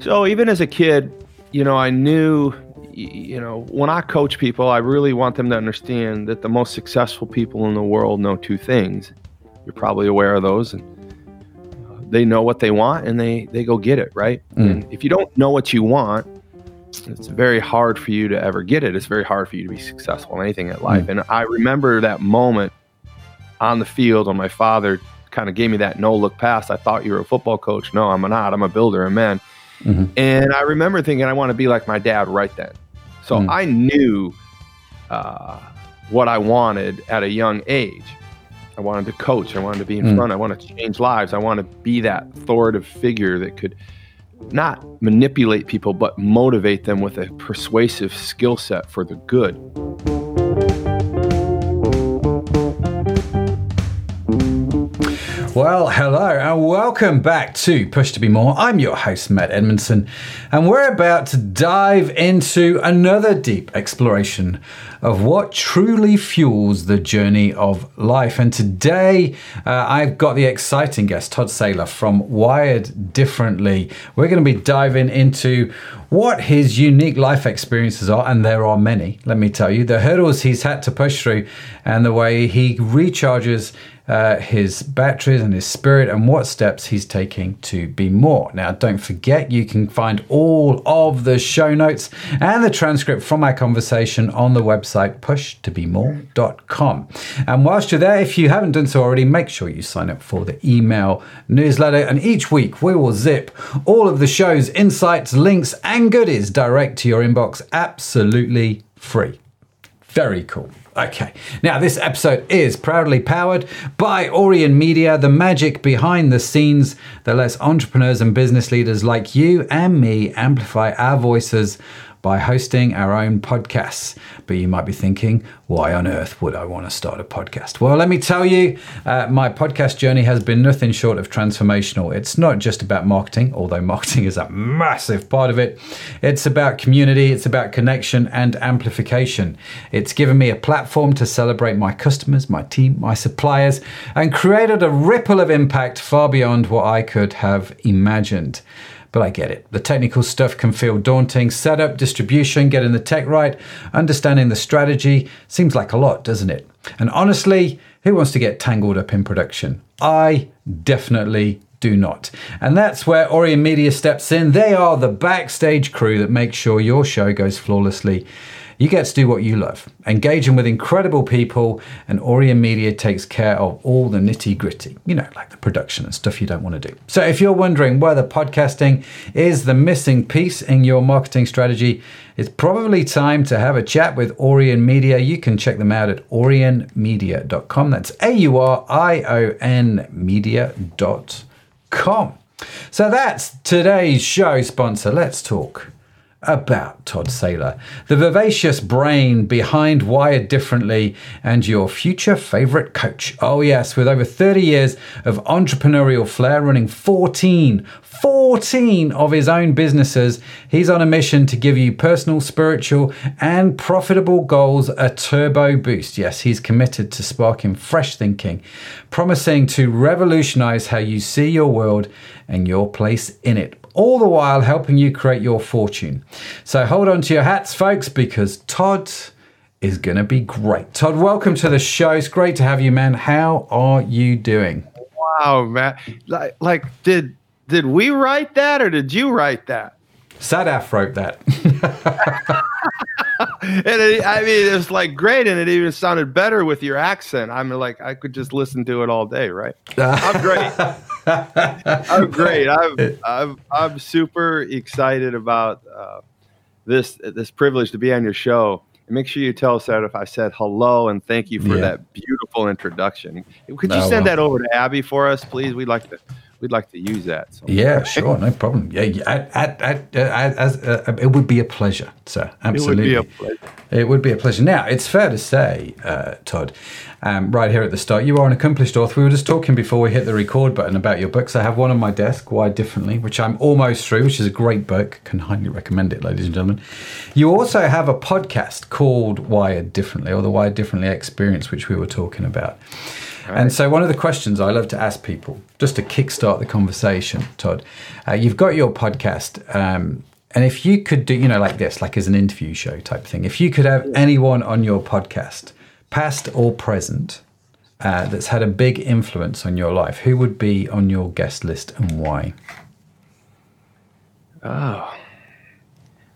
So even as a kid, you know, I knew, you know, when I coach people, I really want them to understand that the most successful people in the world know two things. You're probably aware of those. And they know what they want and they, they go get it, right? Mm. And if you don't know what you want, it's very hard for you to ever get it. It's very hard for you to be successful in anything in life. Mm. And I remember that moment on the field when my father kind of gave me that no look pass. I thought you were a football coach. No, I'm not. I'm a builder of men. Mm-hmm. And I remember thinking I want to be like my dad right then. So mm. I knew uh, what I wanted at a young age. I wanted to coach. I wanted to be in mm. front. I wanted to change lives. I wanted to be that authoritative figure that could not manipulate people, but motivate them with a persuasive skill set for the good. Well, hello and welcome back to Push to Be More. I'm your host, Matt Edmondson, and we're about to dive into another deep exploration of what truly fuels the journey of life. And today, uh, I've got the exciting guest, Todd Saylor from Wired Differently. We're going to be diving into what his unique life experiences are, and there are many, let me tell you, the hurdles he's had to push through, and the way he recharges uh, his batteries and his spirit and what steps he's taking to be more. Now, don't forget, you can find all of the show notes and the transcript from our conversation on the website pushtobemore.com. And whilst you're there, if you haven't done so already, make sure you sign up for the email newsletter. And each week we will zip all of the show's insights, links, and goodies direct to your inbox absolutely free. Very cool. Okay, now this episode is proudly powered by Aurion Media, the magic behind the scenes that lets entrepreneurs and business leaders like you and me amplify our voices by hosting our own podcasts. But you might be thinking, why on earth would I want to start a podcast? Well, let me tell you, uh, my podcast journey has been nothing short of transformational. It's not just about marketing, although marketing is a massive part of it. It's about community, it's about connection and amplification. It's given me a platform to celebrate my customers, my team, my suppliers, and created a ripple of impact far beyond what I could have imagined but I get it. The technical stuff can feel daunting. Setup, distribution, getting the tech right, understanding the strategy seems like a lot, doesn't it? And honestly, who wants to get tangled up in production? I definitely do not. And that's where Aurion Media steps in. They are the backstage crew that make sure your show goes flawlessly you get to do what you love, engaging with incredible people, and Aurion Media takes care of all the nitty gritty, you know, like the production and stuff you don't want to do. So if you're wondering whether podcasting is the missing piece in your marketing strategy, it's probably time to have a chat with Aurion Media. You can check them out at aurionmedia.com. That's A U R I O N media.com. So that's today's show sponsor. Let's talk about Todd Saylor, the vivacious brain behind Wired Differently and your future favorite coach. Oh, yes, with over 30 years of entrepreneurial flair, running 14, 14 of his own businesses, he's on a mission to give you personal, spiritual, and profitable goals a turbo boost. Yes, he's committed to sparking fresh thinking, promising to revolutionize how you see your world and your place in it all the while helping you create your fortune. So hold on to your hats, folks, because Todd is going to be great. Todd, welcome to the show. It's great to have you, man. How are you doing? Wow, man. Like, like did did we write that or did you write that? Sadaf wrote that. and it, I mean, it was like great, and it even sounded better with your accent. I'm like, I could just listen to it all day, right? I'm great. I'm great. I'm, I'm, I'm super excited about uh, this this privilege to be on your show. And make sure you tell us that if I said hello and thank you for yeah. that beautiful introduction. Could you send well. that over to Abby for us, please? We'd like to we'd like to use that. Yeah, sure, no problem. Yeah, at, as, uh, it would be a pleasure, sir. Absolutely, it would be a pleasure. It would be a pleasure. Now, it's fair to say, uh, Todd, um, right here at the start, you are an accomplished author. We were just talking before we hit the record button about your books. I have one on my desk, Wired Differently, which I'm almost through, which is a great book. Can highly recommend it, ladies and gentlemen. You also have a podcast called Wired Differently, or the Wired Differently Experience, which we were talking about. Right. And so, one of the questions I love to ask people, just to kickstart the conversation, Todd, uh, you've got your podcast. Um, and if you could do, you know, like this, like as an interview show type thing, if you could have anyone on your podcast, past or present, uh, that's had a big influence on your life, who would be on your guest list and why? Oh,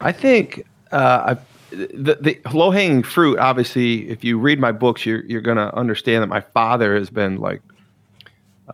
I think uh, the, the low hanging fruit. Obviously, if you read my books, you're you're going to understand that my father has been like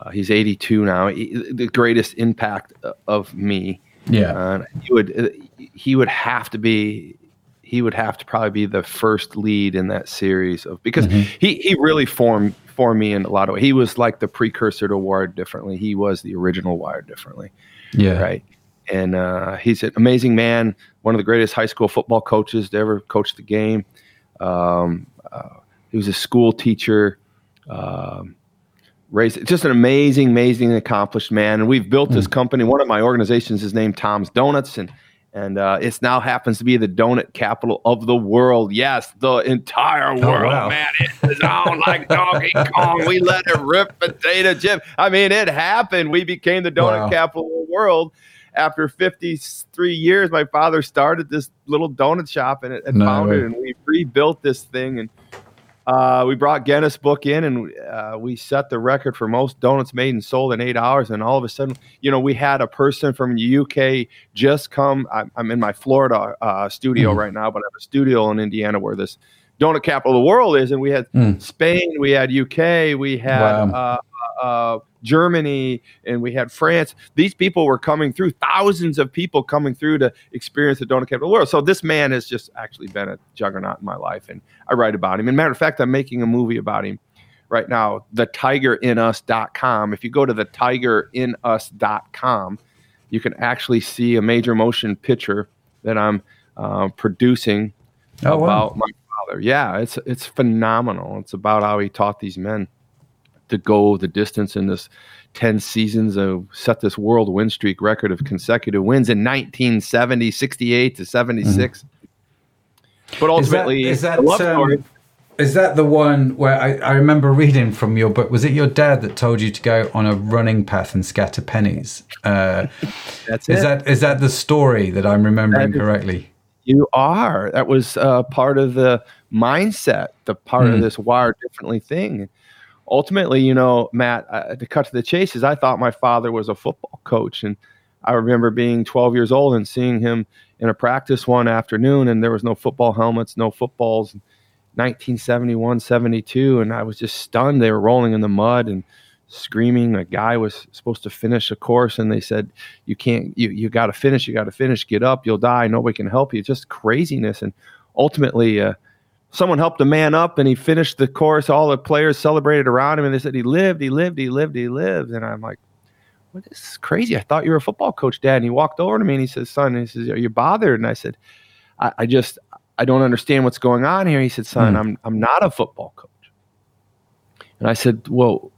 uh, he's 82 now, he, the greatest impact of me. Yeah, uh, he would he would have to be he would have to probably be the first lead in that series of because mm-hmm. he he really formed formed me in a lot of ways. He was like the precursor to Wired Differently. He was the original Wired Differently. Yeah. Right. And uh, he's an amazing man, one of the greatest high school football coaches to ever coach the game. Um, uh, he was a school teacher. Um, raised just an amazing, amazing, accomplished man. And we've built this mm. company. One of my organizations is named Tom's Donuts, and and uh, it now happens to be the donut capital of the world. Yes, the entire oh, world, wow. man. It is on like Donkey Kong. We let it rip potato chip. I mean, it happened. We became the donut wow. capital of the world. After 53 years, my father started this little donut shop and, and no founded, and we rebuilt this thing. And uh, we brought Guinness Book in and uh, we set the record for most donuts made and sold in eight hours. And all of a sudden, you know, we had a person from the UK just come. I'm, I'm in my Florida uh, studio mm. right now, but I have a studio in Indiana where this donut capital of the world is. And we had mm. Spain, we had UK, we had wow. Germany, and we had France. These people were coming through, thousands of people coming through to experience the donut capital world. So this man has just actually been a juggernaut in my life, and I write about him. And matter of fact, I'm making a movie about him right now, thetigerinus.com. If you go to thetigerinus.com, you can actually see a major motion picture that I'm uh, producing oh, about wow. my father. Yeah, it's it's phenomenal. It's about how he taught these men to go the distance in this 10 seasons of set this world win streak record of consecutive wins in 1970 68 to 76 mm-hmm. but ultimately is that, is that, um, is that the one where I, I, remember reading from your book was it your dad that told you to go on a running path and scatter pennies uh, that's is it. that is that the story that i'm remembering correctly you are that was uh, part of the mindset the part mm. of this wired differently thing ultimately, you know, Matt, uh, to cut to the chase, is I thought my father was a football coach, and I remember being 12 years old and seeing him in a practice one afternoon, and there was no football helmets, no footballs. 1971, 72, and I was just stunned. They were rolling in the mud and screaming. A guy was supposed to finish a course, and they said, "You can't. You you got to finish. You got to finish. Get up. You'll die. Nobody can help you." Just craziness, and ultimately, uh, someone helped a man up and he finished the course. All the players celebrated around him and they said, He lived, he lived, he lived, he lived. And I'm like, What this is crazy. I thought you were a football coach, Dad. And he walked over to me and he says, Son, he says, Are you bothered? And I said, I, I just I don't understand what's going on here. He said, Son, mm. I'm I'm not a football coach. And I said, Well,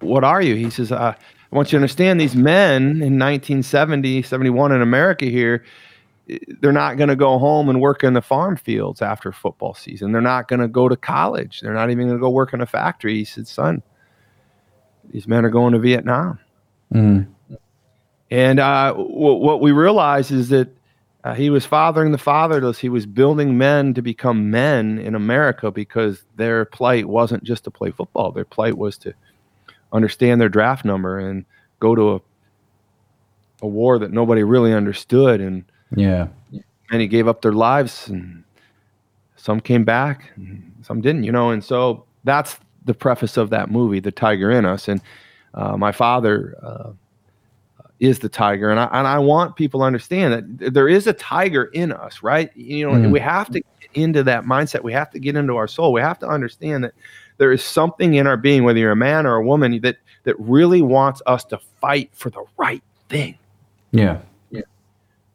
what are you? He says, uh, I want you to understand these men in 1970, 71 in America here, they're not going to go home and work in the farm fields after football season. They're not going to go to college. They're not even going to go work in a factory. He said, son, these men are going to Vietnam. Mm. And uh, w- what we realize is that uh, he was fathering the fatherless. He was building men to become men in America because their plight wasn't just to play football. Their plight was to understand their draft number and go to a, a war that nobody really understood and – yeah. Many gave up their lives and some came back and some didn't, you know. And so that's the preface of that movie, The Tiger in Us. And uh, my father uh, is the tiger. And I, and I want people to understand that there is a tiger in us, right? You know, mm-hmm. we have to get into that mindset. We have to get into our soul. We have to understand that there is something in our being, whether you're a man or a woman, that, that really wants us to fight for the right thing. Yeah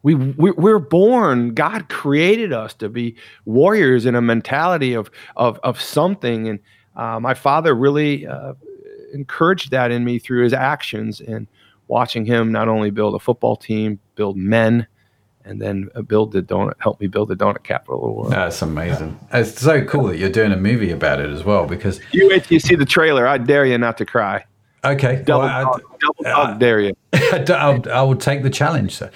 we we're born god created us to be warriors in a mentality of of, of something and uh, my father really uh, encouraged that in me through his actions and watching him not only build a football team build men and then build the donut, help me build the donut capital of the world. That's amazing. It's so cool that you're doing a movie about it as well because you wait till you see the trailer. I dare you not to cry. Okay, double, well, dog, I, double dog uh, dare you. I'll, I will take the challenge, sir.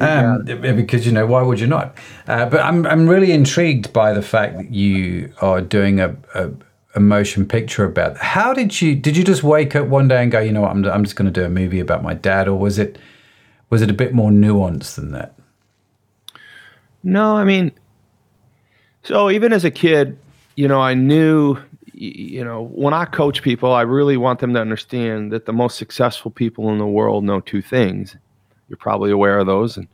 Um, yeah. Because you know why would you not? Uh, but I'm I'm really intrigued by the fact that you are doing a, a, a motion picture about. How did you did you just wake up one day and go, you know what, I'm I'm just going to do a movie about my dad, or was it was it a bit more nuanced than that? No, I mean, so even as a kid, you know, I knew, you know, when I coach people, I really want them to understand that the most successful people in the world know two things. You're probably aware of those, and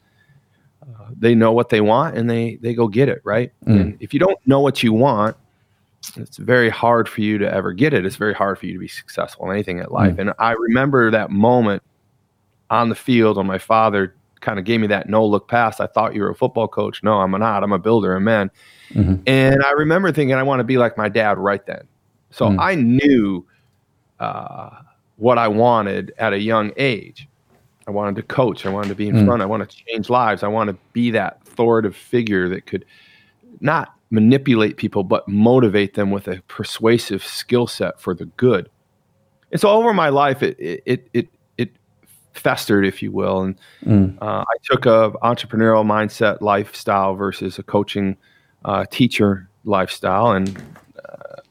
uh, they know what they want, and they they go get it, right? Mm. And if you don't know what you want, it's very hard for you to ever get it. It's very hard for you to be successful in anything in life. Mm. And I remember that moment on the field when my father kind of gave me that no look pass. I thought you were a football coach. No, I'm not. I'm a builder a man. Mm-hmm. And I remember thinking I want to be like my dad right then. So mm. I knew uh, what I wanted at a young age. I wanted to coach. I wanted to be in mm. front. I want to change lives. I want to be that authoritative figure that could not manipulate people, but motivate them with a persuasive skill set for the good. And so over my life, it, it, it, it festered, if you will. And mm. uh, I took a entrepreneurial mindset lifestyle versus a coaching uh, teacher lifestyle, and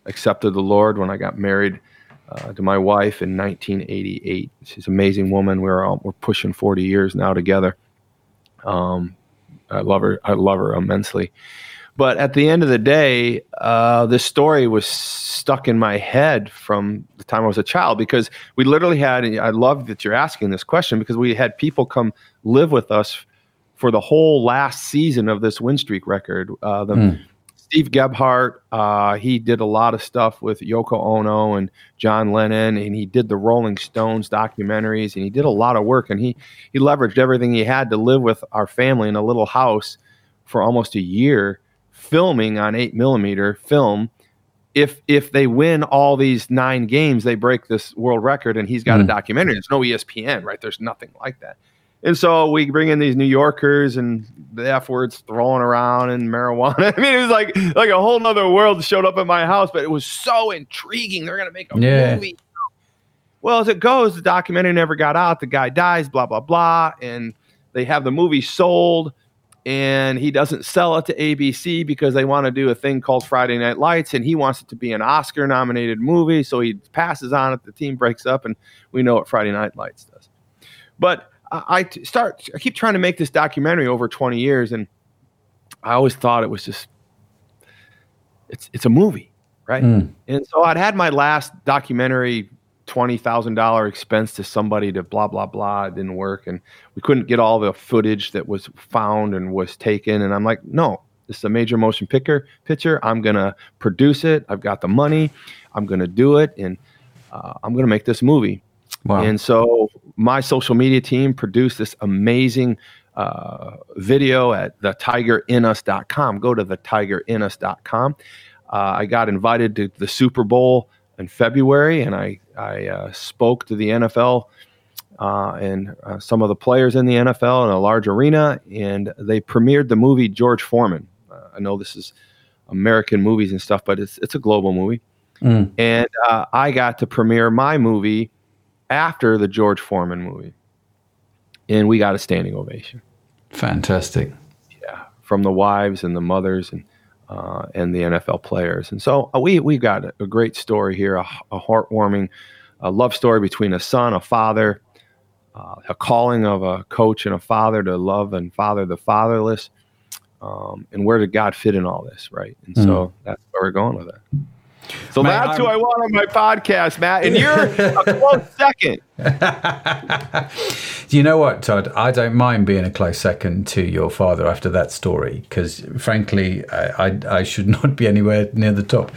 accepted the Lord when I got married uh, to my wife in 1988. She's an amazing woman. We're all, we're pushing 40 years now together. Um, I love her. I love her immensely. But at the end of the day, uh, this story was stuck in my head from the time I was a child because we literally had, I love that you're asking this question because we had people come live with us for the whole last season of this win streak record. Uh, the, mm. Steve Gebhardt, uh, he did a lot of stuff with Yoko Ono and John Lennon, and he did the Rolling Stones documentaries, and he did a lot of work, and he he leveraged everything he had to live with our family in a little house for almost a year filming on eight millimeter film. If if they win all these nine games, they break this world record, and he's got mm. a hmm. documentary. There's no ESPN, right? There's nothing like that. And so we bring in these New Yorkers and the F words thrown around and marijuana. I mean, it was like like a whole other world showed up at my house, but it was so intriguing. They're gonna make a yeah. movie. Well, as it goes, the documentary never got out. The guy dies, blah blah blah, and they have the movie sold and he doesn't sell it to ABC because they want to do a thing called Friday Night Lights, and he wants it to be an Oscar nominated movie. So he passes on it. The team breaks up, and we know what Friday Night Lights does. But I start, I keep trying to make this documentary over 20 years, and I always thought it was just, it's it's a movie, right? Mm. And so I'd had my last documentary twenty thousand dollar expense to somebody to blah blah blah. It didn't work, and we couldn't get all the footage that was found and was taken. And I'm like, no, this is a major motion picture. Picture. I'm gonna produce it. I've got the money. I'm gonna do it, and uh, I'm gonna make this movie. Wow. And so my social media team produced this amazing uh, video at thetigerinus.com. Go to thetigerinus.com. Uh, I got invited to the Super Bowl in February, and I I uh, spoke to the NFL uh, and uh, some of the players in the NFL in a large arena, and they premiered the movie George Foreman. Uh, I know this is American movies and stuff, but it's it's a global movie, mm. and uh, I got to premiere my movie after the George Foreman movie, and we got a standing ovation. Fantastic. Yeah, from the wives and the mothers and uh, and the NFL players. And so uh, we we got a, great story here, a, a heartwarming a love story between a son, a father, uh, a calling of a coach and a father to love and father the fatherless. Um, and where did God fit in all this, right? And mm. so that's where we're going with it. So Man, that's I'm, who I want on my podcast, Matt. And you're a close second. you know what, Todd? I don't mind being a close second to your father after that story because, frankly, I, I, I, should not be anywhere near the top.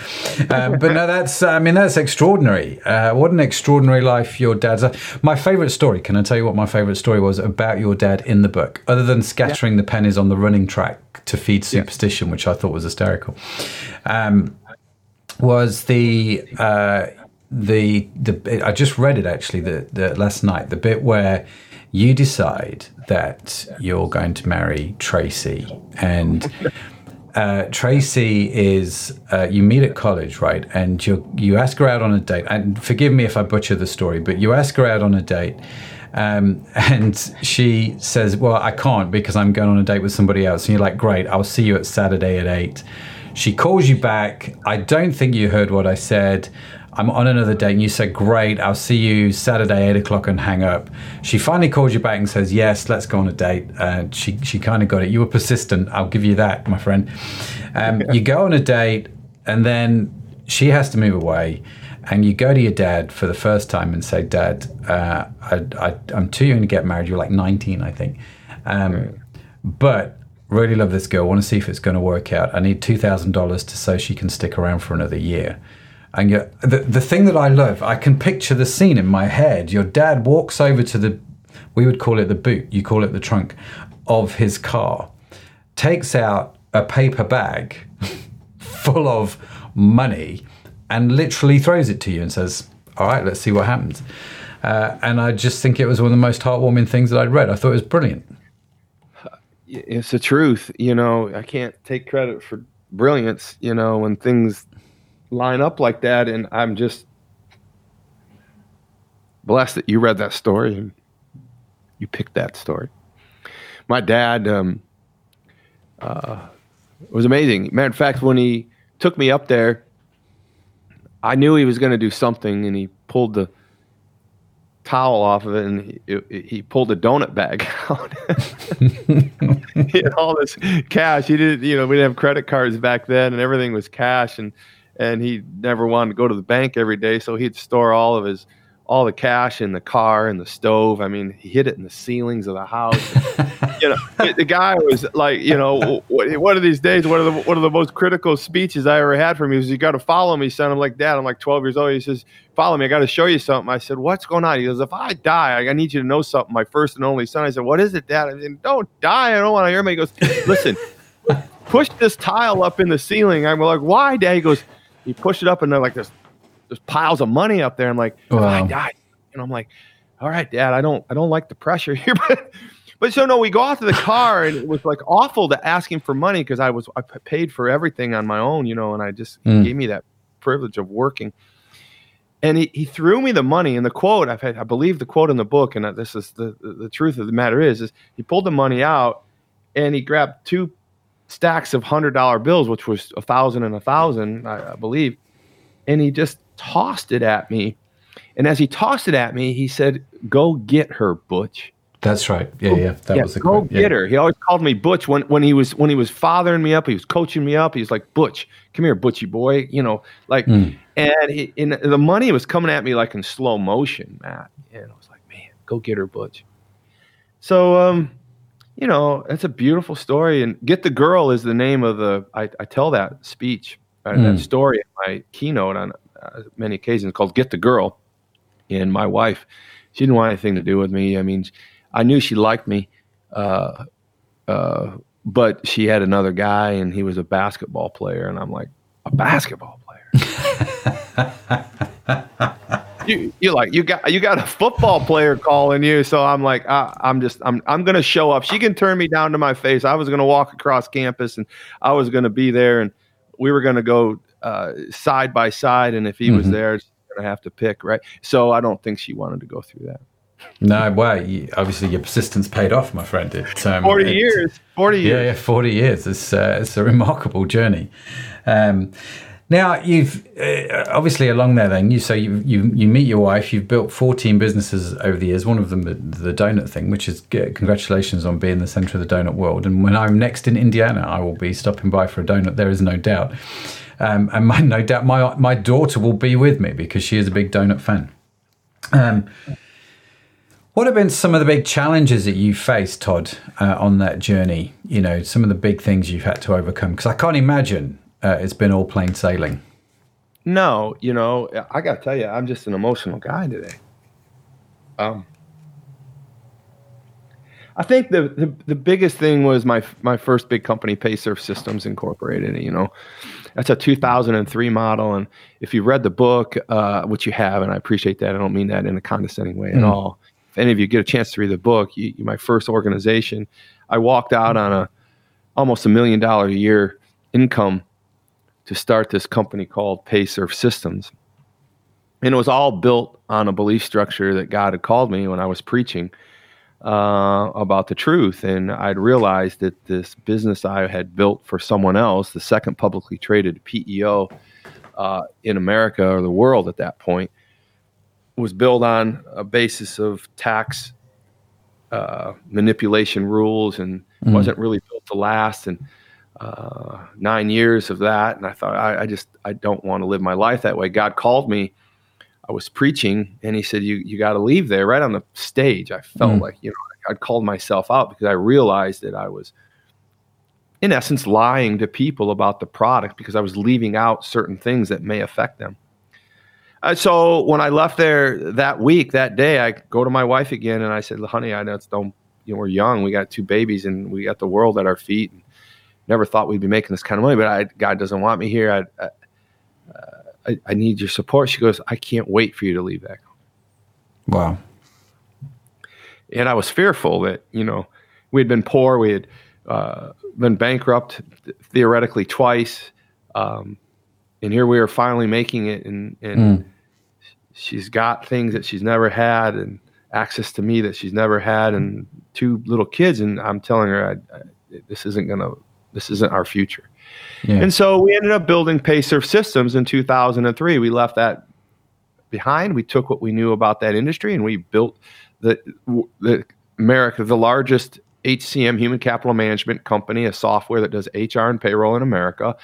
Uh, but no, that's I mean that's extraordinary. Uh, what an extraordinary life your dad's. My favorite story. Can I tell you what my favorite story was about your dad in the book? Other than scattering yeah. the pennies on the running track to feed superstition, yeah. which I thought was hysterical. Um, was the uh, the the I just read it actually the, the last night the bit where you decide that you're going to marry Tracy, and uh, Tracy is uh, you meet at college, right? And you you ask her out on a date. And forgive me if I butcher the story, but you ask her out on a date. Um, and she says, Well, I can't because I'm going on a date with somebody else. And you're like, Great, I'll see you at Saturday at 8. She calls you back. I don't think you heard what I said. I'm on another date. And you said, Great, I'll see you Saturday, 8 o'clock, and hang up. She finally calls you back and says, Yes, let's go on a date. Uh, she, she kind of got it. You were persistent. I'll give you that, my friend. Um, you go on a date, and then she has to move away and you go to your dad for the first time and say, Dad, uh, I, am too young to get married. You're like 19, I think. Um, right. But really love this girl. Want to see if it's going to work out. I need $2,000 to so she can stick around for another year. And the, the thing that I love, I can picture the scene in my head. Your dad walks over to the, we would call it the boot, you call it the trunk of his car, takes out a paper bag full of money and literally throws it to you and says, All right, let's see what happens. Uh, and I just think it was one of the most heartwarming things that I'd read. I thought it was brilliant. It's the truth. You know, I can't take credit for brilliance, you know, when things line up like that. And I'm just blessed that you read that story and you picked that story. My dad um, uh, was amazing. Matter of fact, when he took me up there, I knew he was going to do something, and he pulled the towel off of it, and he, he pulled a donut bag out. he had all this cash. He didn't, you know, we didn't have credit cards back then, and everything was cash, and and he never wanted to go to the bank every day, so he'd store all of his all the cash in the car and the stove. I mean, he hid it in the ceilings of the house. you know, the guy was like, you know, one of these days, one of the one of the most critical speeches I ever had from him was, "You got to follow me, son." I'm like, "Dad, I'm like 12 years old." He says, "Follow me. I got to show you something." I said, "What's going on?" He goes, "If I die, I need you to know something." My first and only son. I said, "What is it, Dad?" I said, "Don't die. I don't want to hear me." He goes, "Listen." push this tile up in the ceiling. I'm like, why, Dad? He goes, he pushed it up and they're like this there's piles of money up there. I'm like, wow. I die, and I'm like, all right, Dad, I don't I don't like the pressure here, but but so no, we go out to the car and it was like awful to ask him for money because I was I paid for everything on my own, you know, and I just mm. gave me that privilege of working. And he, he threw me the money and the quote I've had, I believe the quote in the book, and this is the, the, the truth of the matter is, is he pulled the money out and he grabbed two stacks of hundred dollar bills, which was a thousand and a thousand, I, I believe, and he just tossed it at me. And as he tossed it at me, he said, Go get her, Butch. That's right. Yeah, yeah. That yeah, was the go quote. get yeah. her. He always called me Butch when, when he was when he was fathering me up. He was coaching me up. He was like Butch, come here, Butchy boy. You know, like, mm. and he, and the money was coming at me like in slow motion, Matt. And I was like, man, go get her, Butch. So, um, you know, it's a beautiful story. And get the girl is the name of the. I, I tell that speech, uh, mm. that story in my keynote on uh, many occasions called "Get the Girl," and my wife, she didn't want anything to do with me. I mean, I knew she liked me, uh, uh, but she had another guy, and he was a basketball player, and I'm like, a basketball player. you, you like you got you got a football player calling you, so I'm like I, I'm just I'm I'm gonna show up. She can turn me down to my face. I was gonna walk across campus, and I was gonna be there, and we were gonna go uh, side by side, and if he mm-hmm. was there, going to have to pick, right? So I don't think she wanted to go through that. No, well, you, obviously your persistence paid off, my friend. It, um, forty it, years, forty years, yeah, yeah, forty years. It's uh, it's a remarkable journey. Um, now you've uh, obviously along there. Then you so you you you meet your wife. You've built fourteen businesses over the years. One of them the, the donut thing, which is uh, congratulations on being the center of the donut world. And when I'm next in Indiana, I will be stopping by for a donut. There is no doubt. Um, and my, no doubt my my daughter will be with me because she is a big donut fan. Um, what have been some of the big challenges that you faced, Todd, uh, on that journey? You know, some of the big things you've had to overcome because I can't imagine uh, it's been all plain sailing. No, you know, I got to tell you, I'm just an emotional guy today. Um, I think the, the, the biggest thing was my my first big company, Payserve Systems Incorporated. You know, that's a 2003 model, and if you read the book, uh, which you have, and I appreciate that, I don't mean that in a condescending way mm. at all. if any of you get a chance to read the book, you, my first organization, I walked out on a almost a million dollar a year income to start this company called Payserve Systems. And it was all built on a belief structure that God had called me when I was preaching uh, about the truth. And I'd realized that this business I had built for someone else, the second publicly traded PEO uh, in America or the world at that point, was built on a basis of tax uh, manipulation rules and mm. wasn't really built to last. And uh, nine years of that, and I thought I, I just I don't want to live my life that way. God called me. I was preaching, and He said, "You you got to leave there." Right on the stage, I felt mm. like you know I'd called myself out because I realized that I was, in essence, lying to people about the product because I was leaving out certain things that may affect them. Uh, so when I left there that week, that day, I go to my wife again and I said, "Honey, I just don't. You know, we're young. We got two babies, and we got the world at our feet. And never thought we'd be making this kind of money, but I, God doesn't want me here. I, I, uh, I, need your support. She goes, I can't wait for you to leave that. Wow. And I was fearful that, you know, we had been poor. We had uh, been bankrupt theoretically twice. Um, and here we are finally making it. And, and mm. she's got things that she's never had and access to me that she's never had and two little kids. And I'm telling her, I, I, this isn't going to this isn't our future. Yeah. And so we ended up building Payserve Systems in 2003. We left that behind. We took what we knew about that industry and we built the the America, the largest HCM human capital management company, a software that does HR and payroll in America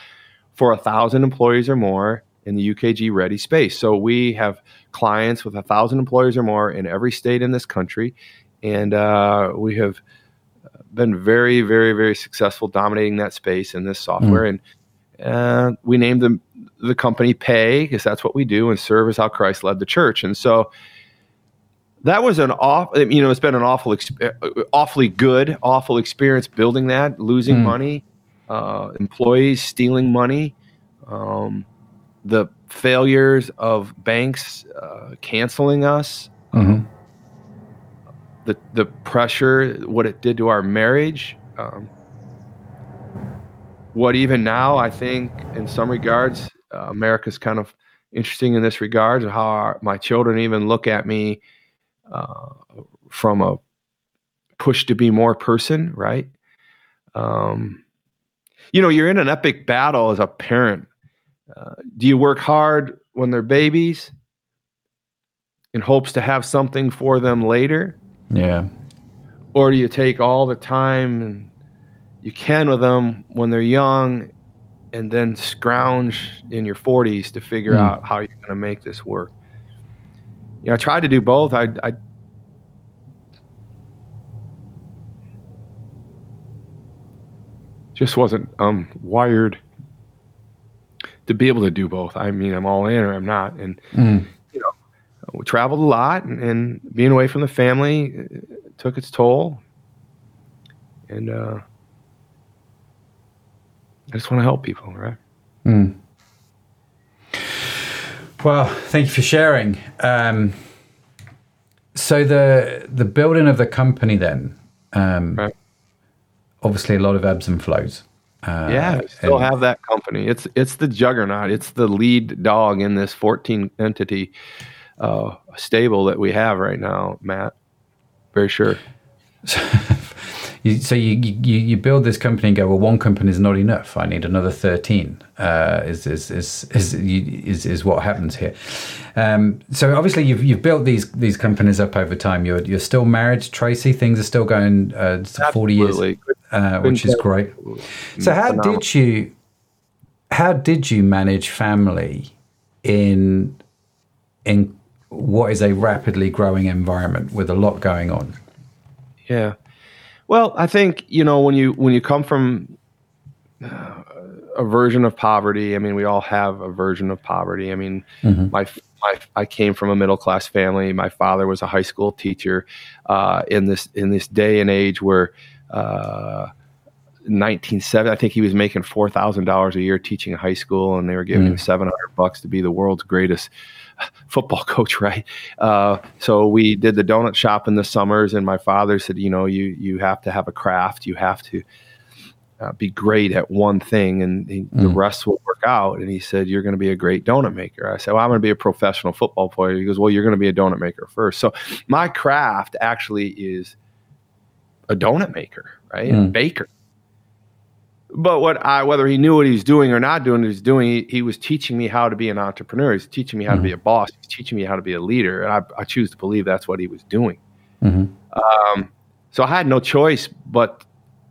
for a thousand employees or more in the UKG ready space. So we have clients with a thousand employees or more in every state in this country, and uh, we have been very, very, very successful dominating that space in this software. Mm. And uh, we named the, the company Pay because that's what we do and serve is how Christ led the church. And so that was an off, you know, it's been an awful, uh, awfully good, awful experience building that, losing mm. money, uh, employees stealing money, um, the failures of banks uh, canceling us. Mm-hmm the the pressure, what it did to our marriage. Um, what even now, I think, in some regards, uh, America's kind of interesting in this regard, how our, my children even look at me uh, from a push to be more person, right? Um, you know, you're in an epic battle as a parent. Uh, do you work hard when they're babies in hopes to have something for them later? Yeah. Or do you take all the time you can with them when they're young and then scrounge in your 40s to figure mm. out how you're going to make this work? You know, I tried to do both. I, I just wasn't um, wired to be able to do both. I mean, I'm all in or I'm not. And mm we traveled a lot, and, and, being away from the family uh, took its toll. And uh, I just want to help people, right? Mm. Well, thank you for sharing. Um, so the the building of the company, then, um, right. obviously a lot of ebbs and flows. Uh, yeah, still and, have that company. It's it's the juggernaut. It's the lead dog in this 14 entity uh, stable that we have right now, Matt. Very sure. so you, you you build this company and go, well, one company is not enough. I need another thirteen. Uh, is, is, is is is is what happens here. Um, so obviously you've you've built these these companies up over time. You're you're still married to Tracy. Things are still going uh, forty years, uh, which is great. So how did you how did you manage family in in what is a rapidly growing environment with a lot going on. Yeah. Well, I think, you know, when you when you come from uh, a version of poverty, I mean, we all have a version of poverty. I mean, mm-hmm. my my I came from a middle class family. My father was a high school teacher uh, in this in this day and age where uh, 1970. I think he was making four thousand dollars a year teaching high school, and they were giving him 700 bucks to be the world's greatest football coach, right? Uh, so we did the donut shop in the summers, and my father said, you know, you you have to have a craft, you have to uh, be great at one thing, and he, the rest will work out. And he said, you're going to be a great donut maker. I said, well, I'm going to be a professional football player. He goes, well, you're going to be a donut maker first. So my craft actually is a donut maker, right? A baker. But what I, whether he knew what he was doing or not doing what he was doing, he, he was teaching me how to be an entrepreneur. He's teaching me how to be a boss. He's teaching me how to be a leader. And I, I choose to believe that's what he was doing. Um, so I had no choice but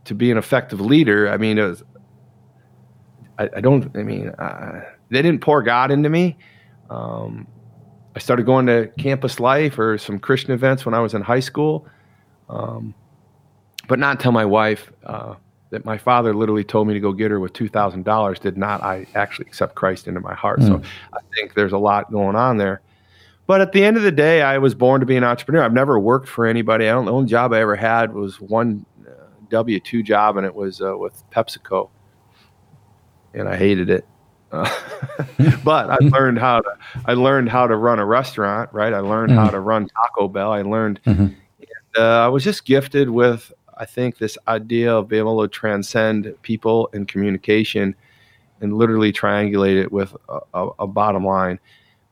to be an effective leader. I mean, it was, I, I don't, I mean, uh, they didn't pour God into me. Um, I started going to campus life or some Christian events when I was in high school. Um, but not until my wife, uh, that my father literally told me to go get her with $2,000 did not I actually accept Christ into my heart. So I think there's a lot going on there. But at the end of the day, I was born to be an entrepreneur. I've never worked for anybody. I don't, the only job I ever had was one uh, W 2 job, and it was uh, with PepsiCo. And I hated it. Uh, but I learned how to I learned how to run a restaurant, right? I learned how to run Taco Bell. I learned and, uh, I was just gifted with I think this idea of being able to transcend people and communication and literally triangulate it with a, a, a bottom line.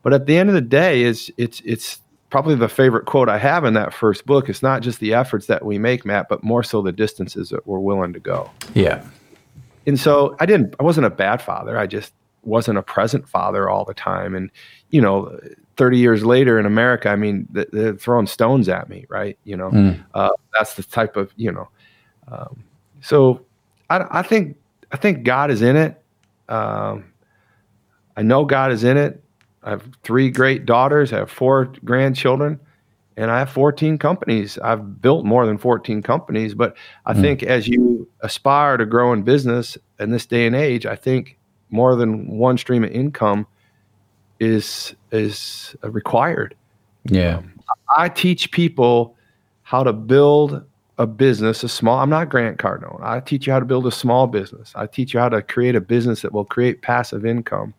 But at the end of the day, is it's it's probably the favorite quote I have in that first book. It's not just the efforts that we make, Matt, but more so the distances that we're willing to go. Yeah. And so I didn't. I wasn't a bad father. I just wasn't a present father all the time. And you know, 30 years later in America, I mean, they're throwing stones at me, right? You know, uh, that's the type of you know. Um, so I, I think I think God is in it. Um, I know God is in it. I have three great daughters. I have four grandchildren, and I have 14 companies. I've built more than 14 companies, but I think as you aspire to grow in business in this day and age, I think more than one stream of income is is required. Yeah. Um, I teach people how to build a business, a small. I'm not Grant Cardone. I teach you how to build a small business. I teach you how to create a business that will create passive income.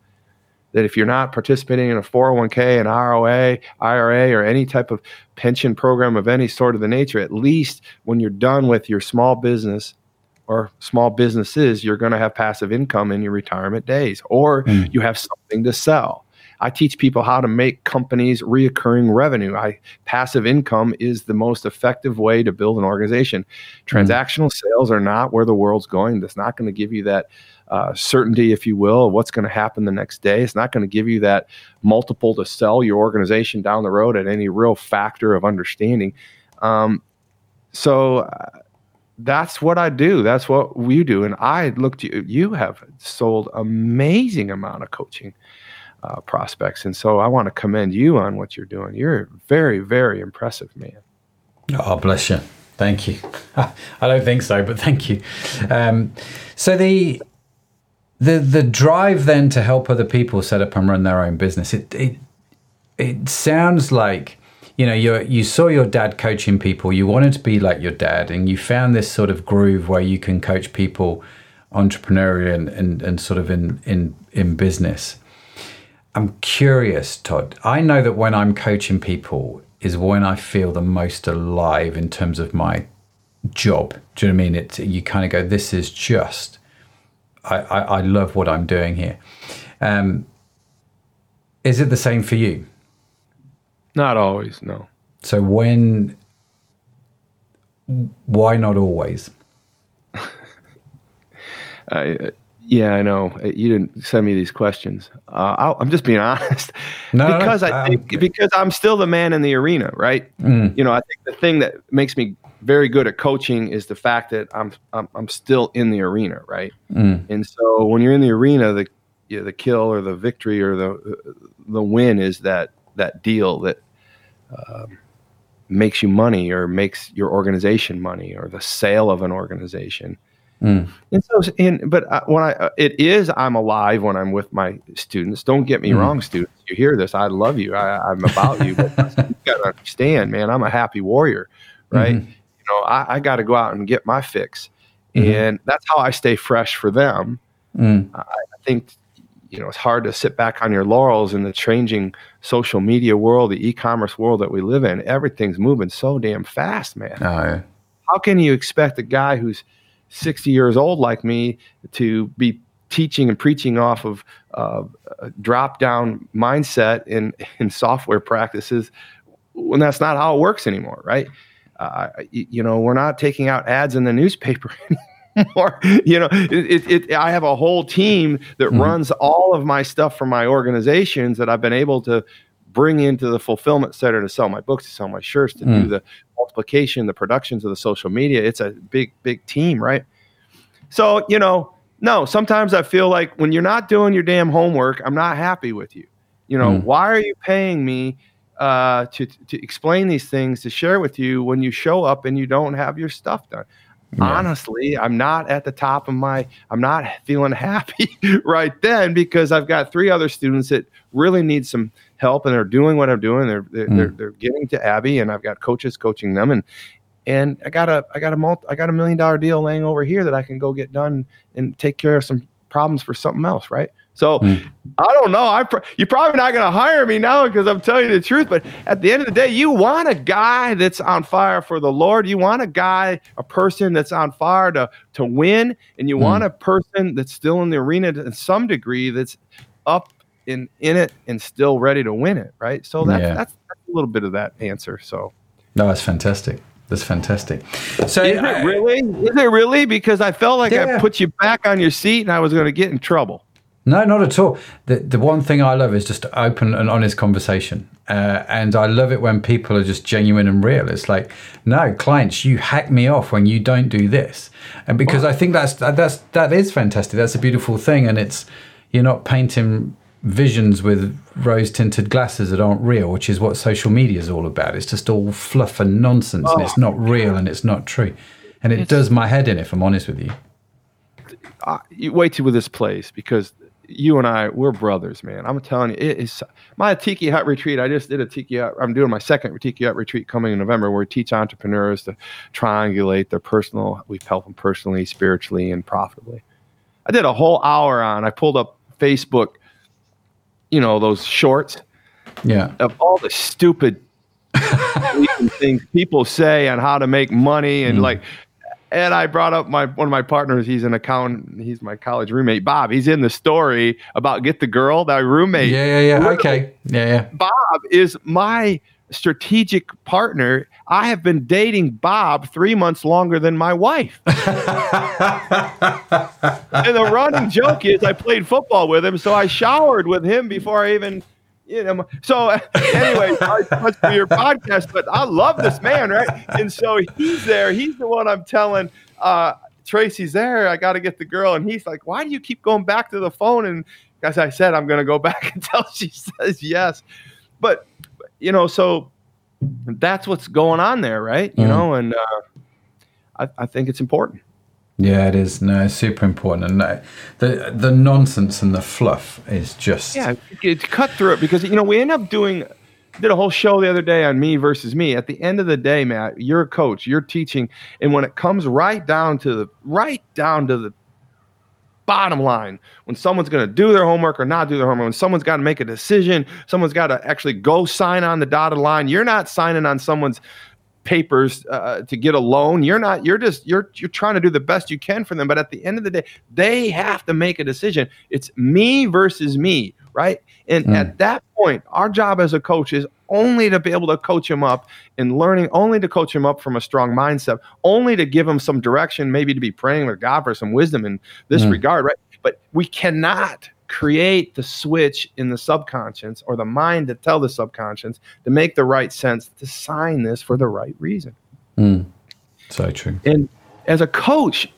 That if you're not participating in a 401k, an ROA, IRA, or any type of pension program of any sort of the nature, at least when you're done with your small business or small businesses, you're going to have passive income in your retirement days, or hmm. you have something to sell. I teach people how to make companies reoccurring revenue. I passive income is the most effective way to build an organization. Transactional sales are not where the world's going. That's not going to give you that uh, certainty, if you will, of what's going to happen the next day. It's not going to give you that multiple to sell your organization down the road at any real factor of understanding. Um, so uh, that's what I do. That's what we do. And I looked you. You have sold amazing amount of coaching uh, prospects, and so I want to commend you on what you're doing. You're very, very impressive, man. Oh, bless you. Thank you. I don't think so, but thank you. Um, so the the the drive then to help other people set up and run their own business. It it it sounds like you know you you saw your dad coaching people. You wanted to be like your dad, and you found this sort of groove where you can coach people entrepreneurially and, and, and sort of in in in business. I'm curious, Todd. I know that when I'm coaching people is when I feel the most alive in terms of my job. Do you know what I mean? It you kind of go, this is just. I, I, I love what I'm doing here. Um, is it the same for you? Not always, no. So when, why not always? I, yeah, I know. Uh, You didn't send me these questions. Uh, I'll, I'm just being honest. No, because no, I think because I'm still the man in the arena, right? Mm. You know, I think the thing that makes me very good at coaching is the fact that I'm I'm, I'm still in the arena, right? Mm. And so when you're in the arena, the you know, the kill or the victory or the the win is that that deal that um, makes you money or makes your organization money or the sale of an organization. Mm. And so, and, but uh, when I, uh, it is, I'm alive when I'm with my students. Don't get me Mm. wrong, students. You hear this? I love you. I, I'm about you. But you got to understand, man. I'm a happy warrior, right? Mhm. You know, I, I got to go out and get my fix. mm-hmm. and that's how I stay fresh for them. Mm. I, I think you know it's hard to sit back on your laurels in the changing social media world, the e-commerce world that we live in. Everything's moving so damn fast, man. Oh, yeah. How can you expect a guy who's 60 years old like me to be teaching and preaching off of uh, a drop down mindset in, in software practices when that's not how it works anymore, right? Uh, you know, we're not taking out ads in the newspaper anymore. you know, it, it, it, I have a whole team that mm-hmm. runs all of my stuff for my organizations that I've been able to bring into the fulfillment center to sell my books, to sell my shirts, to mm. do the multiplication, the productions of the social media. It's a big, big team, right? So, you know, no, sometimes I feel like when you're not doing your damn homework, I'm not happy with you. You know, mm. why are you paying me uh, to to explain these things to share with you when you show up and you don't have your stuff done? Yeah. Honestly, I'm not at the top of my. I'm not feeling happy right then because I've got three other students that really need some help and they're doing what I'm doing. They're they're, mm. they're, they're getting to Abby and I've got coaches coaching them and and I got a I got a multi, I got a million dollar deal laying over here that I can go get done and take care of some problems for something else, right? So mm. I don't know. I pr- you're probably not going to hire me now because I'm telling you the truth. But at the end of the day, you want a guy that's on fire for the Lord. You want a guy, a person that's on fire to to win, and you mm. want a person that's still in the arena to some degree that's up in in it and still ready to win it, right? So that's yeah. that's, that's a little bit of that answer. So no, that's fantastic. That's fantastic. So is it really? Is it really? Because I felt like yeah. I put you back on your seat and I was going to get in trouble. No, not at all. The the one thing I love is just open and honest conversation, uh, and I love it when people are just genuine and real. It's like, no, clients, you hack me off when you don't do this, and because I think that's that's that is fantastic. That's a beautiful thing, and it's you're not painting visions with rose tinted glasses that aren't real, which is what social media is all about. It's just all fluff and nonsense, oh, and it's not real and it's not true. And it does my head in, if I'm honest with you. Uh, you wait till this place because you and I, we're brothers, man. I'm telling you, it is my Tiki Hut retreat. I just did a Tiki Hut. I'm doing my second Tiki Hut retreat coming in November where we teach entrepreneurs to triangulate their personal, we help them personally, spiritually, and profitably. I did a whole hour on, I pulled up Facebook you know those shorts yeah of all the stupid things people say on how to make money and mm. like and I brought up my one of my partners. He's an accountant. He's my college roommate, Bob. He's in the story about get the girl, that roommate. Yeah, yeah, yeah. Okay, yeah, yeah. Bob is my strategic partner. I have been dating Bob three months longer than my wife. and the running joke is I played football with him, so I showered with him before I even you know. So anyway, much for your podcast, but I love this man, right? And so he's there. He's the one I'm telling. Uh, Tracy's there. I got to get the girl, and he's like, "Why do you keep going back to the phone?" And as I said, I'm going to go back until she says yes. But you know, so that's what's going on there, right? You mm. know, and uh, I, I, think it's important. Yeah, it is. No, it's super important, and uh, the the nonsense and the fluff is just yeah, it's cut through it because you know we end up doing did a whole show the other day on me versus me. At the end of the day, Matt, you're a coach, you're teaching, and when it comes right down to the right down to the bottom line. When someone's going to do their homework or not do their homework when someone's got to make a decision someone's got to actually go sign on the dotted line you're not signing on someone's papers uh, to get a loan. You're not you're just you're you're trying to do the best you can for them. But at the end of the day they have to make a decision. It's me versus me right and mm. at that point our job as a coach is only to be able to coach him up in learning, only to coach him up from a strong mindset, only to give him some direction, maybe to be praying with God for some wisdom in this mm. regard, right? But we cannot create the switch in the subconscious or the mind to tell the subconscious to make the right sense to sign this for the right reason. Mm. So true. And as a coach,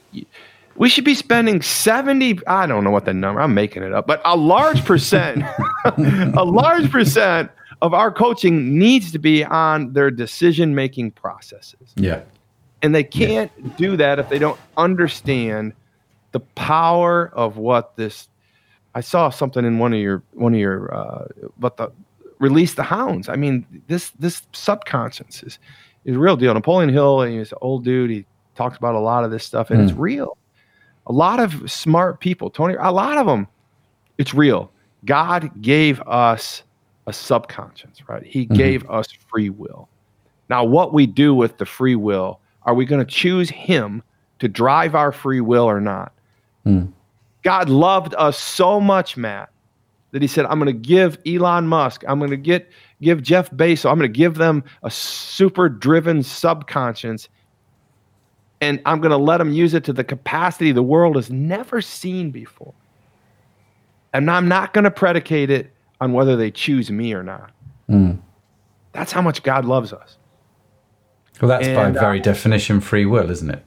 we should be spending 70 i don't know what the number i'm making it up but a large percent a large percent of our coaching needs to be on their decision making processes. Yeah. And they can't yeah. do that if they don't understand the power of what this I saw something in one of your one of your uh but the release the hounds. I mean, this this subconscious is is a real deal. Napoleon Hill, he's an old dude, he talks about a lot of this stuff, and Mm. it's real. A lot of smart people, Tony, a lot of them, it's real. God gave us a subconscious, right? He gave us free will. Now, what we do with the free will, are we going to choose Him to drive our free will or not? Mm. God loved us so much, Matt, that He said, "I'm going to give Elon Musk, I'm going to get give Jeff Bezos, I'm going to give them a super driven subconscious, and I'm going to let them use it to the capacity the world has never seen before. And I'm not going to predicate it on whether they choose me or not. Mm. That's how much God loves us. Well, that's by And, uh, very definition free will, isn't it?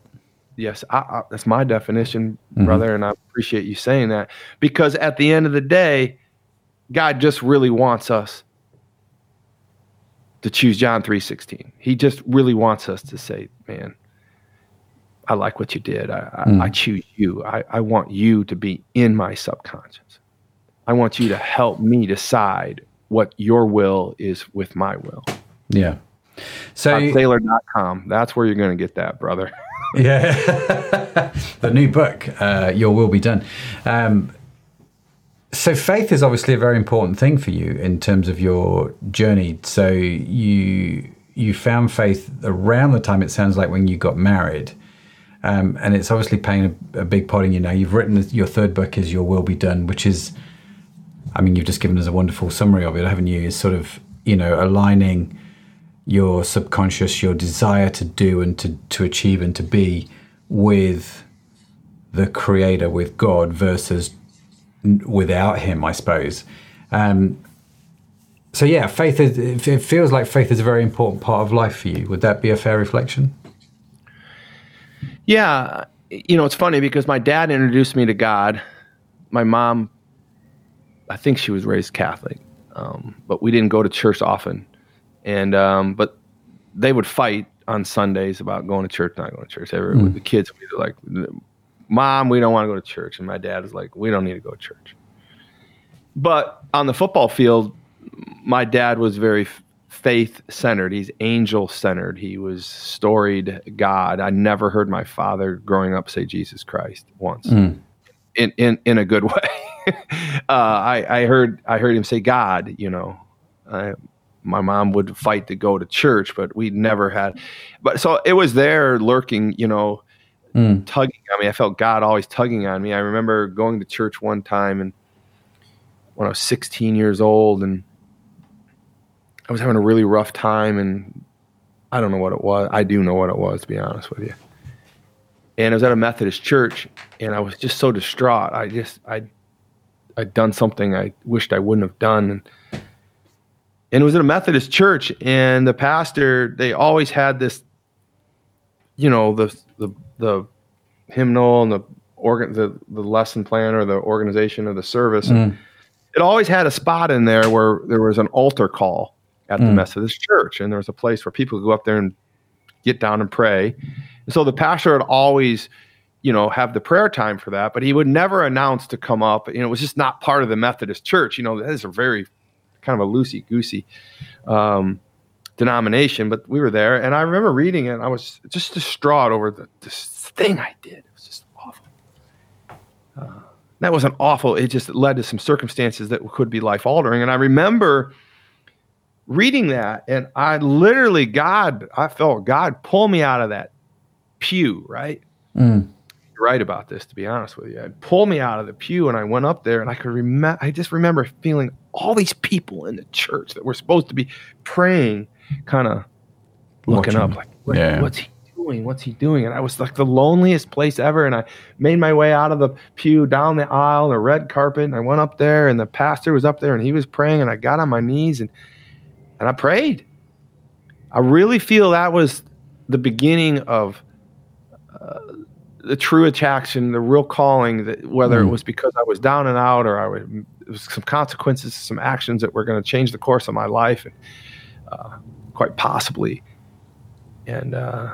Yes, I, I, that's my definition, Mhm. brother, and I appreciate you saying that because at the end of the day, God just really wants us to choose John three sixteen. He just really wants us to say, "Man, I like what you did. I, I, Mm. I choose you. I, I want you to be in my subconscious. I want you to help me decide what your will is with my will." Yeah. So On Saylor.com. That's where you're going to get that, brother. Yeah, the new book, uh, Your Will Be Done. Um, so faith is obviously a very important thing for you in terms of your journey. So you you found faith around the time it sounds like when you got married, um, and it's obviously playing a, a big part in you now. You've written your third book is Your Will Be Done, which is, I mean, you've just given us a wonderful summary of it, haven't you? Is sort of you know aligning your subconscious, your desire to do and to, to achieve and to be with the creator, with God versus without him, I suppose. Um, so yeah, faith is, it it feels like faith is a very important part of life for you. Would that be a fair reflection? Yeah, you know, it's funny because my dad introduced me to God. My mom, I think she was raised Catholic, um, but we didn't go to church often. And um, but they would fight on Sundays about going to church, not going to church. Every, Mm. The kids would be like, "Mom, we don't want to go to church," and my dad was like, "We don't need to go to church." But on the football field, my dad was very faith centered. He's angel centered. He was storied God. I never heard my father growing up say Jesus Christ once Mm. in, in, in a good way. uh, I, I heard, I heard him say God, you know, I, my mom would fight to go to church, but we never had, but so it was there lurking, you know, Mm. tugging on me. I felt God always tugging on me. I remember going to church one time and when I was 16 years old and I was having a really rough time and I don't know what it was. I do know what it was to be honest with you. And I was at a Methodist church and I was just so distraught. I just I I'd done something I wished I wouldn't have done and and it was at a Methodist church and the pastor they always had this you know the the the hymnal and the organ the, the lesson plan or the organization of the service Mm. it always had a spot in there where there was an altar call at the Mm. Methodist church, and there was a place where people could go up there and get down and pray. And so the pastor would always, you know, have the prayer time for that, but he would never announce to come up. You know, it was just not part of the Methodist church. You know, that is a very kind of a loosey goosey um, denomination, but we were there, and I remember reading it. And I was just distraught over the, this thing I did. It was just awful. Uh, that wasn't awful. It just led to some circumstances that could be life altering. And I remember reading that, and I literally, God, I felt God pull me out of that pew, right? Mm. You're right about this, to be honest with you. I'd pull me out of the pew, and I went up there, and I could remember, I just remember feeling all these people in the church that were supposed to be praying, kind of looking up, like, what, Yeah. what's he doing? What's he doing? And I was like the loneliest place ever. And I made my way out of the pew down the aisle, the red carpet, and I went up there, and the pastor was up there, and he was praying, and I got on my knees and and I prayed. I really feel that was the beginning of uh, the true attraction, the real calling. That whether it Mm. was because I was down and out, or I was some consequences, some actions that were going to change the course of my life, and uh, quite possibly. And uh,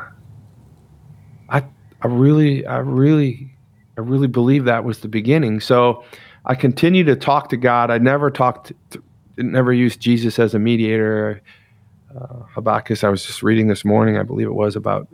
I, I really, I really, I really believe that was the beginning. So I continue to talk to God. I never talked, to, never used Jesus as a mediator. Uh, Habakkuk, I was just reading this morning, I believe it was about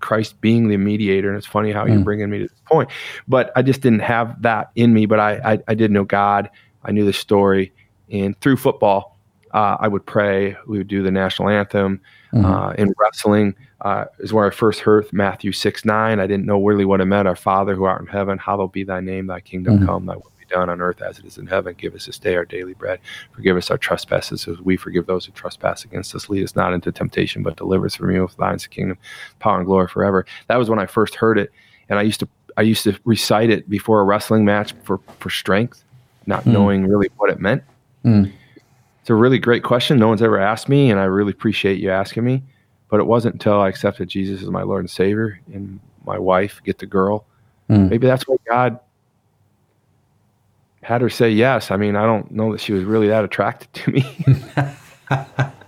Christ being the mediator. And it's funny how you're Mm. bringing me to this point, but I just didn't have that in me. But I, I, I did know God. I knew the story, and through football, uh, I would pray. We would do the national anthem. Mm-hmm. Uh, in wrestling uh, is where I first heard Matthew six nine. I didn't know really what it meant. Our Father who art in heaven, hallowed be thy name. Thy kingdom Mhm. come. Thy will done on earth as it is in heaven. Give us this day our daily bread. Forgive us our trespasses as we forgive those who trespass against us. Lead us not into temptation, but deliver us from evil. For thine is the kingdom, power, and glory forever. That was when I first heard it, and I used to I used to recite it before a wrestling match for for strength, not Mm. knowing really what it meant. Mm. It's a really great question. No one's ever asked me, and I really appreciate you asking me. But it wasn't until I accepted Jesus as my Lord and Savior and my wife, get the girl. Mm. Maybe that's why God had her say yes. I mean, I don't know that she was really that attracted to me.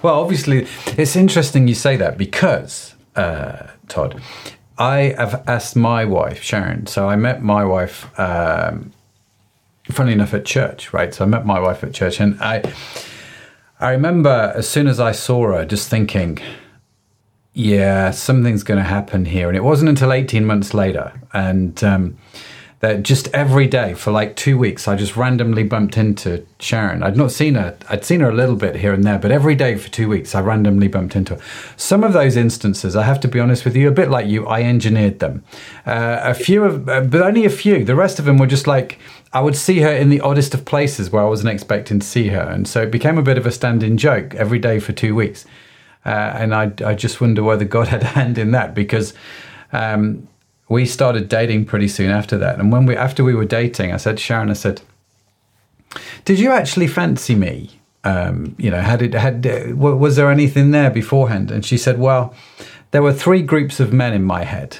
Well, obviously, it's interesting you say that because, uh, Todd, I have asked my wife, Sharon. So I met my wife, um, funny enough, at church, right? So I met my wife at church, and I, I remember as soon as I saw her, just thinking, yeah, something's going to happen here. And it wasn't until 18 months later. And um, that just every day for like two weeks, I just randomly bumped into Sharon. I'd not seen her, I'd seen her a little bit here and there, but every day for two weeks, I randomly bumped into her. Some of those instances, I have to be honest with you, a bit like you, I engineered them. Uh, a few of, uh, but only a few. The rest of them were just like, I would see her in the oddest of places where I wasn't expecting to see her. And so it became a bit of a standing joke every day for two weeks. Uh, and I, I just wonder whether God had a hand in that because um, we started dating pretty soon after that. And when we after we were dating, I said Sharon, I said, "Did you actually fancy me? Um, you know, had it had uh, was there anything there beforehand?" And she said, "Well, there were three groups of men in my head."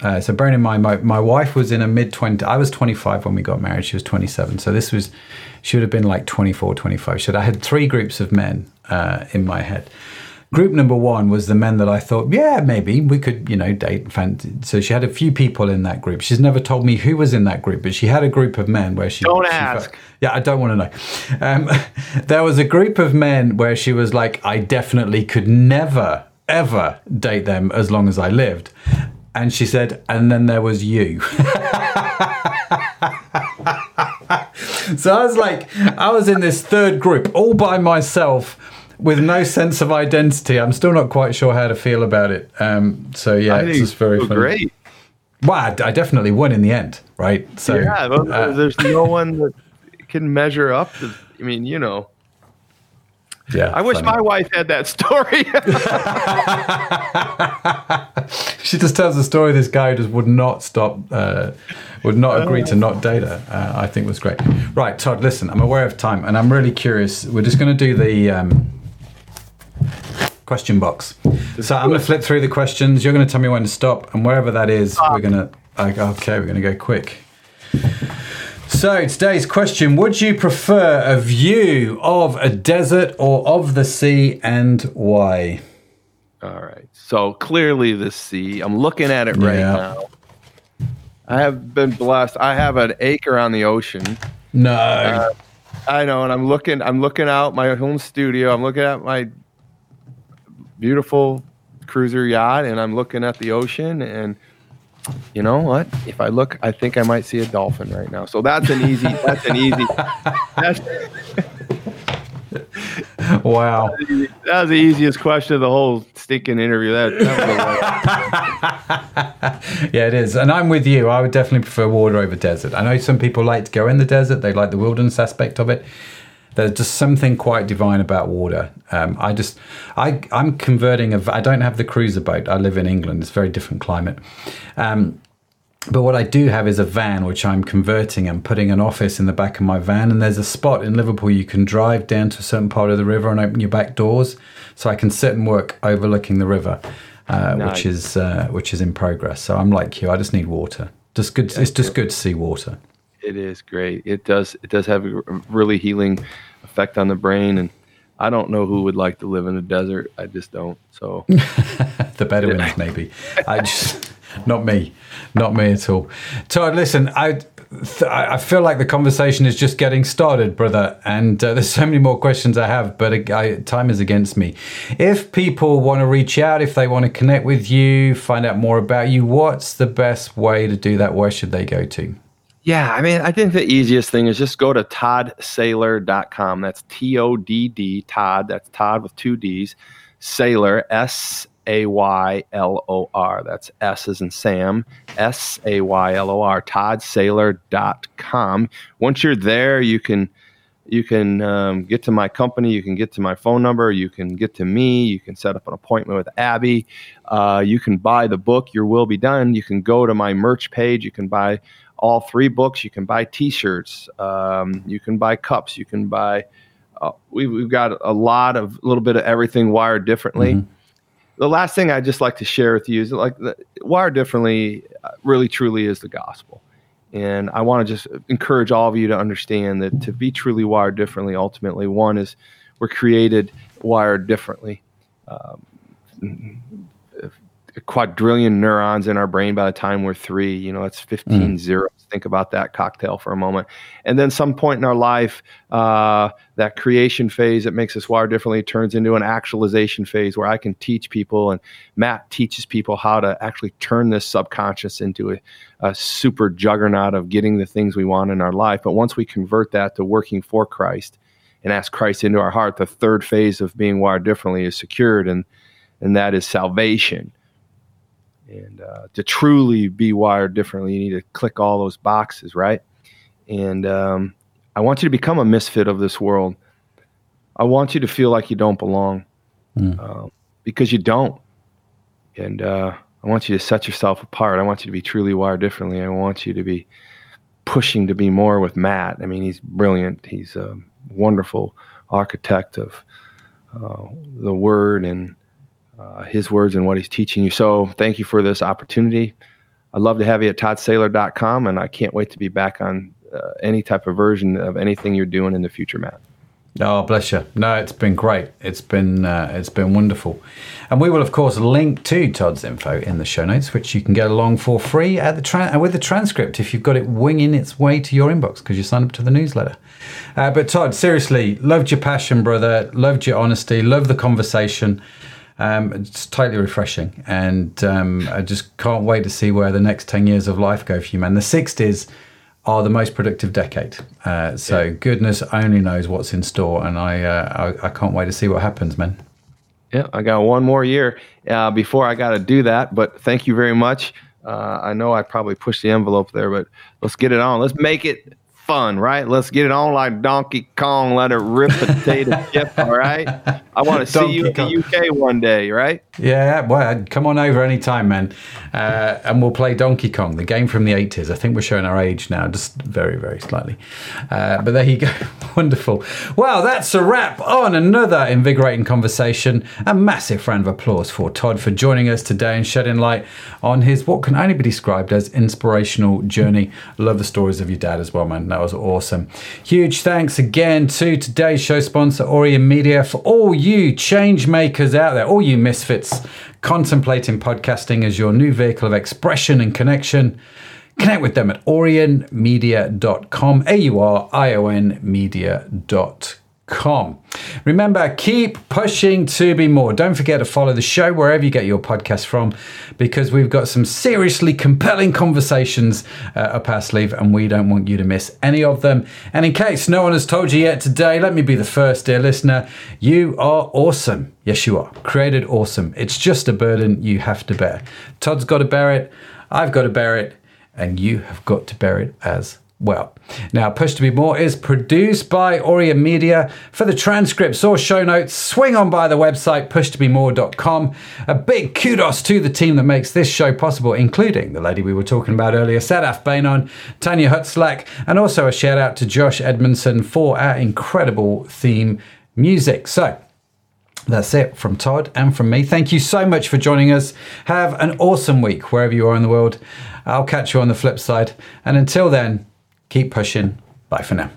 Uh, so bearing in mind, my, my wife was in a mid 20, I was 25 when we got married. She was 27. So this was, she would have been like 24, 25. She said, I had three groups of men uh, in my head. Group number one was the men that I thought, yeah, maybe we could, you know, date. fancy. So she had a few people in that group. She's never told me who was in that group, but she had a group of men where she Don't she ask. felt- yeah, I don't want to know. Um, there was a group of men where she was like, I definitely could never, ever date them as long as I lived. And she said, and then there was you. so I was like, I was in this third group all by myself with no sense of identity. I'm still not quite sure how to feel about it. Um, so yeah, I it's just very funny. great. Well, I, I definitely won in the end, right? So yeah, well, uh, there's no one that can measure up. To, I mean, you know, yeah. I wish funny. my wife had that story. she just tells the story. This guy just would not stop, uh, would not agree to not date her. Uh, I think was great. Right, Todd. Listen, I'm aware of time, and I'm really curious. We're just going to do the um, question box. So I'm going to flip through the questions. You're going to tell me when to stop, and wherever that is, we're going to. Okay, we're going to go quick. So today's question: Would you prefer a view of a desert or of the sea, and why? All right. So clearly the sea. I'm looking at it right Yeah. now. I have been blessed. I have an acre on the ocean. No. Uh, I know, and I'm looking. I'm looking out my home studio. I'm looking at my beautiful cruiser yacht, and I'm looking at the ocean. And you know what? If I look, I think I might see a dolphin right now. So that's an easy. That's an easy. That's, wow. that was the easiest question of the whole stinking interview. That, that was Yeah, it is. And I'm with you. I would definitely prefer water over desert. I know some people like to go in the desert, they like the wilderness aspect of it. There's just something quite divine about water. Um, I just, I, I'm converting. A, I don't have the cruiser boat. I live in England. It's a very different climate. Um, but what I do have is a van, which I'm converting. I'm putting an office in the back of my van, and there's a spot in Liverpool you can drive down to a certain part of the river and open your back doors, so I can sit and work overlooking the river, uh, Nice. which is uh, which is in progress. So I'm like you. I just need water. Just good. it's just good to see water. It is great. It does. It does have a really healing effect on the brain, and I don't know who would like to live in the desert. I just don't. So the Bedouins, maybe. I just not me, not me at all. Todd, listen, I I feel like the conversation is just getting started, brother. And uh, there's so many more questions I have, but I, time is against me. If people want to reach out, if they want to connect with you, find out more about you, what's the best way to do that? Where should they go to? Yeah, I mean, I think the easiest thing is just go to toddsaylor.com. That's T O D D, Todd. That's Todd with two D's. Saylor, S A Y L O R. That's S as in Sam, S A Y L O R, toddsaylor.com. Once you're there, you can you can um, get to my company, you can get to my phone number, you can get to me, you can set up an appointment with Abby, uh, you can buy the book, Your Will Be Done. You can go to my merch page, you can buy all three books, you can buy t shirts, um, you can buy cups, you can buy. Uh, we've, we've got a lot of a little bit of everything wired differently. Mm-hmm the last thing I'd just like to share with you is like the, wired differently uh, really truly is the gospel. And I want to just encourage all of you to understand that to be truly wired differently, ultimately, one is we're created wired differently. Um, quadrillion neurons in our brain by the time we're three. You know, that's 15 mm. zeros. Think about that cocktail for a moment. And then some point in our life, uh, that creation phase that makes us wire differently turns into an actualization phase where I can teach people, and Matt teaches people how to actually turn this subconscious into a, a super juggernaut of getting the things we want in our life. But once we convert that to working for Christ and ask Christ into our heart, the third phase of being wired differently is secured, and and that is salvation. And uh, to truly be wired differently, you need to click all those boxes, right? And um, I want you to become a misfit of this world. I want you to feel like you don't belong mm. uh, because you don't. And uh, I want you to set yourself apart. I want you to be truly wired differently. I want you to be pushing to be more with Matt. I mean, he's brilliant. He's a wonderful architect of uh, the word and uh, his words and what he's teaching you. So thank you for this opportunity. I'd love to have you at toddsaylor.com, and I can't wait to be back on uh, any type of version of anything you're doing in the future, Matt. Oh, bless you. No, it's been great. It's been uh, it's been wonderful, and we will of course link to Todd's info in the show notes, which you can get along for free at the tra- with the transcript if you've got it winging its way to your inbox because you signed up to the newsletter. Uh, but Todd, seriously, loved your passion, brother. Loved your honesty. Loved the conversation. Um, it's totally refreshing, and um, I just can't wait to see where the next ten years of life go for you, man. The '60s are the most productive decade, uh, so yeah. goodness only knows what's in store, and I, uh, I, I can't wait to see what happens, man. Yeah, I got one more year uh, before I got to do that, but thank you very much. Uh, I know I probably pushed the envelope there, but let's get it on. Let's make it fun, right? Let's get it on like Donkey Kong. Let it rip potato chip, all right? I want to see you Kong. in the UK one day, right? Yeah, well, come on over anytime, man. Uh, and we'll play Donkey Kong, the game from the 80s. I think we're showing our age now, just very, very slightly. Uh, but there you go. Wonderful. Well, that's a wrap on another invigorating conversation. A massive round of applause for Todd for joining us today and shedding light on his what can only be described as inspirational journey. Love the stories of your dad as well, man. That was awesome. Huge thanks again to today's show sponsor, Aurion Media, for all you change makers out there, all you misfits contemplating podcasting as your new vehicle of expression and connection. Connect with them at aurionmedia.com, A U R I O N media.com com. Remember, keep pushing to be more. Don't forget to follow the show wherever you get your podcast from because we've got some seriously compelling conversations uh, up our sleeve and we don't want you to miss any of them. And in case no one has told you yet today, let me be the first, dear listener. You are awesome. Yes, you are. Created awesome. It's just a burden you have to bear. Todd's got to bear it. I've got to bear it. And you have got to bear it as well. Now, Push to Be More is produced by Aurion Media. For the transcripts or show notes, swing on by the website pushtobemore.com. A big kudos to the team that makes this show possible, including the lady we were talking about earlier, Sadaf Bainon, Tanya Hutzlack, and also a shout out to Josh Edmondson for our incredible theme music. So, that's it from Todd and from me. Thank you so much for joining us. Have an awesome week wherever you are in the world. I'll catch you on the flip side. And until then, Keep pushing. Bye for now.